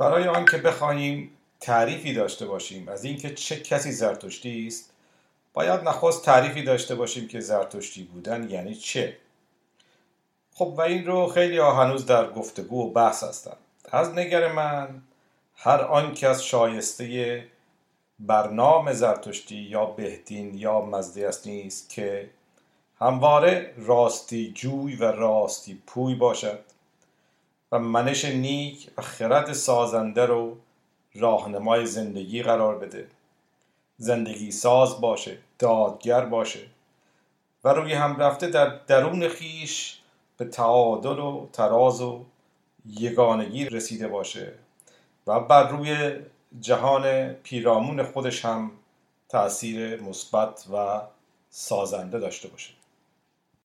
اینکه بخواهیم تعریفی داشته باشیم. از اینکه چه کسی زرتشتی است باید نخست تعریفی داشته باشیم که زرتشتی بودن یعنی چه. خب و این رو خیلی ها هنوز در گفتگو و بحث هستند. از نگر من هر آن کس شایسته برنامه زرتشتی یا بهدین یا است نیست که همواره راستی جوی و راستی پوی باشد. و منش نیک و خرد سازنده رو راهنمای زندگی قرار بده. زندگی ساز باشه دادگر باشه و روی هم رفته در درون خیش به تعادل و تراز و یگانگی رسیده باشه و بر روی جهان پیرامون خودش هم تاثیر مثبت و سازنده داشته باشه.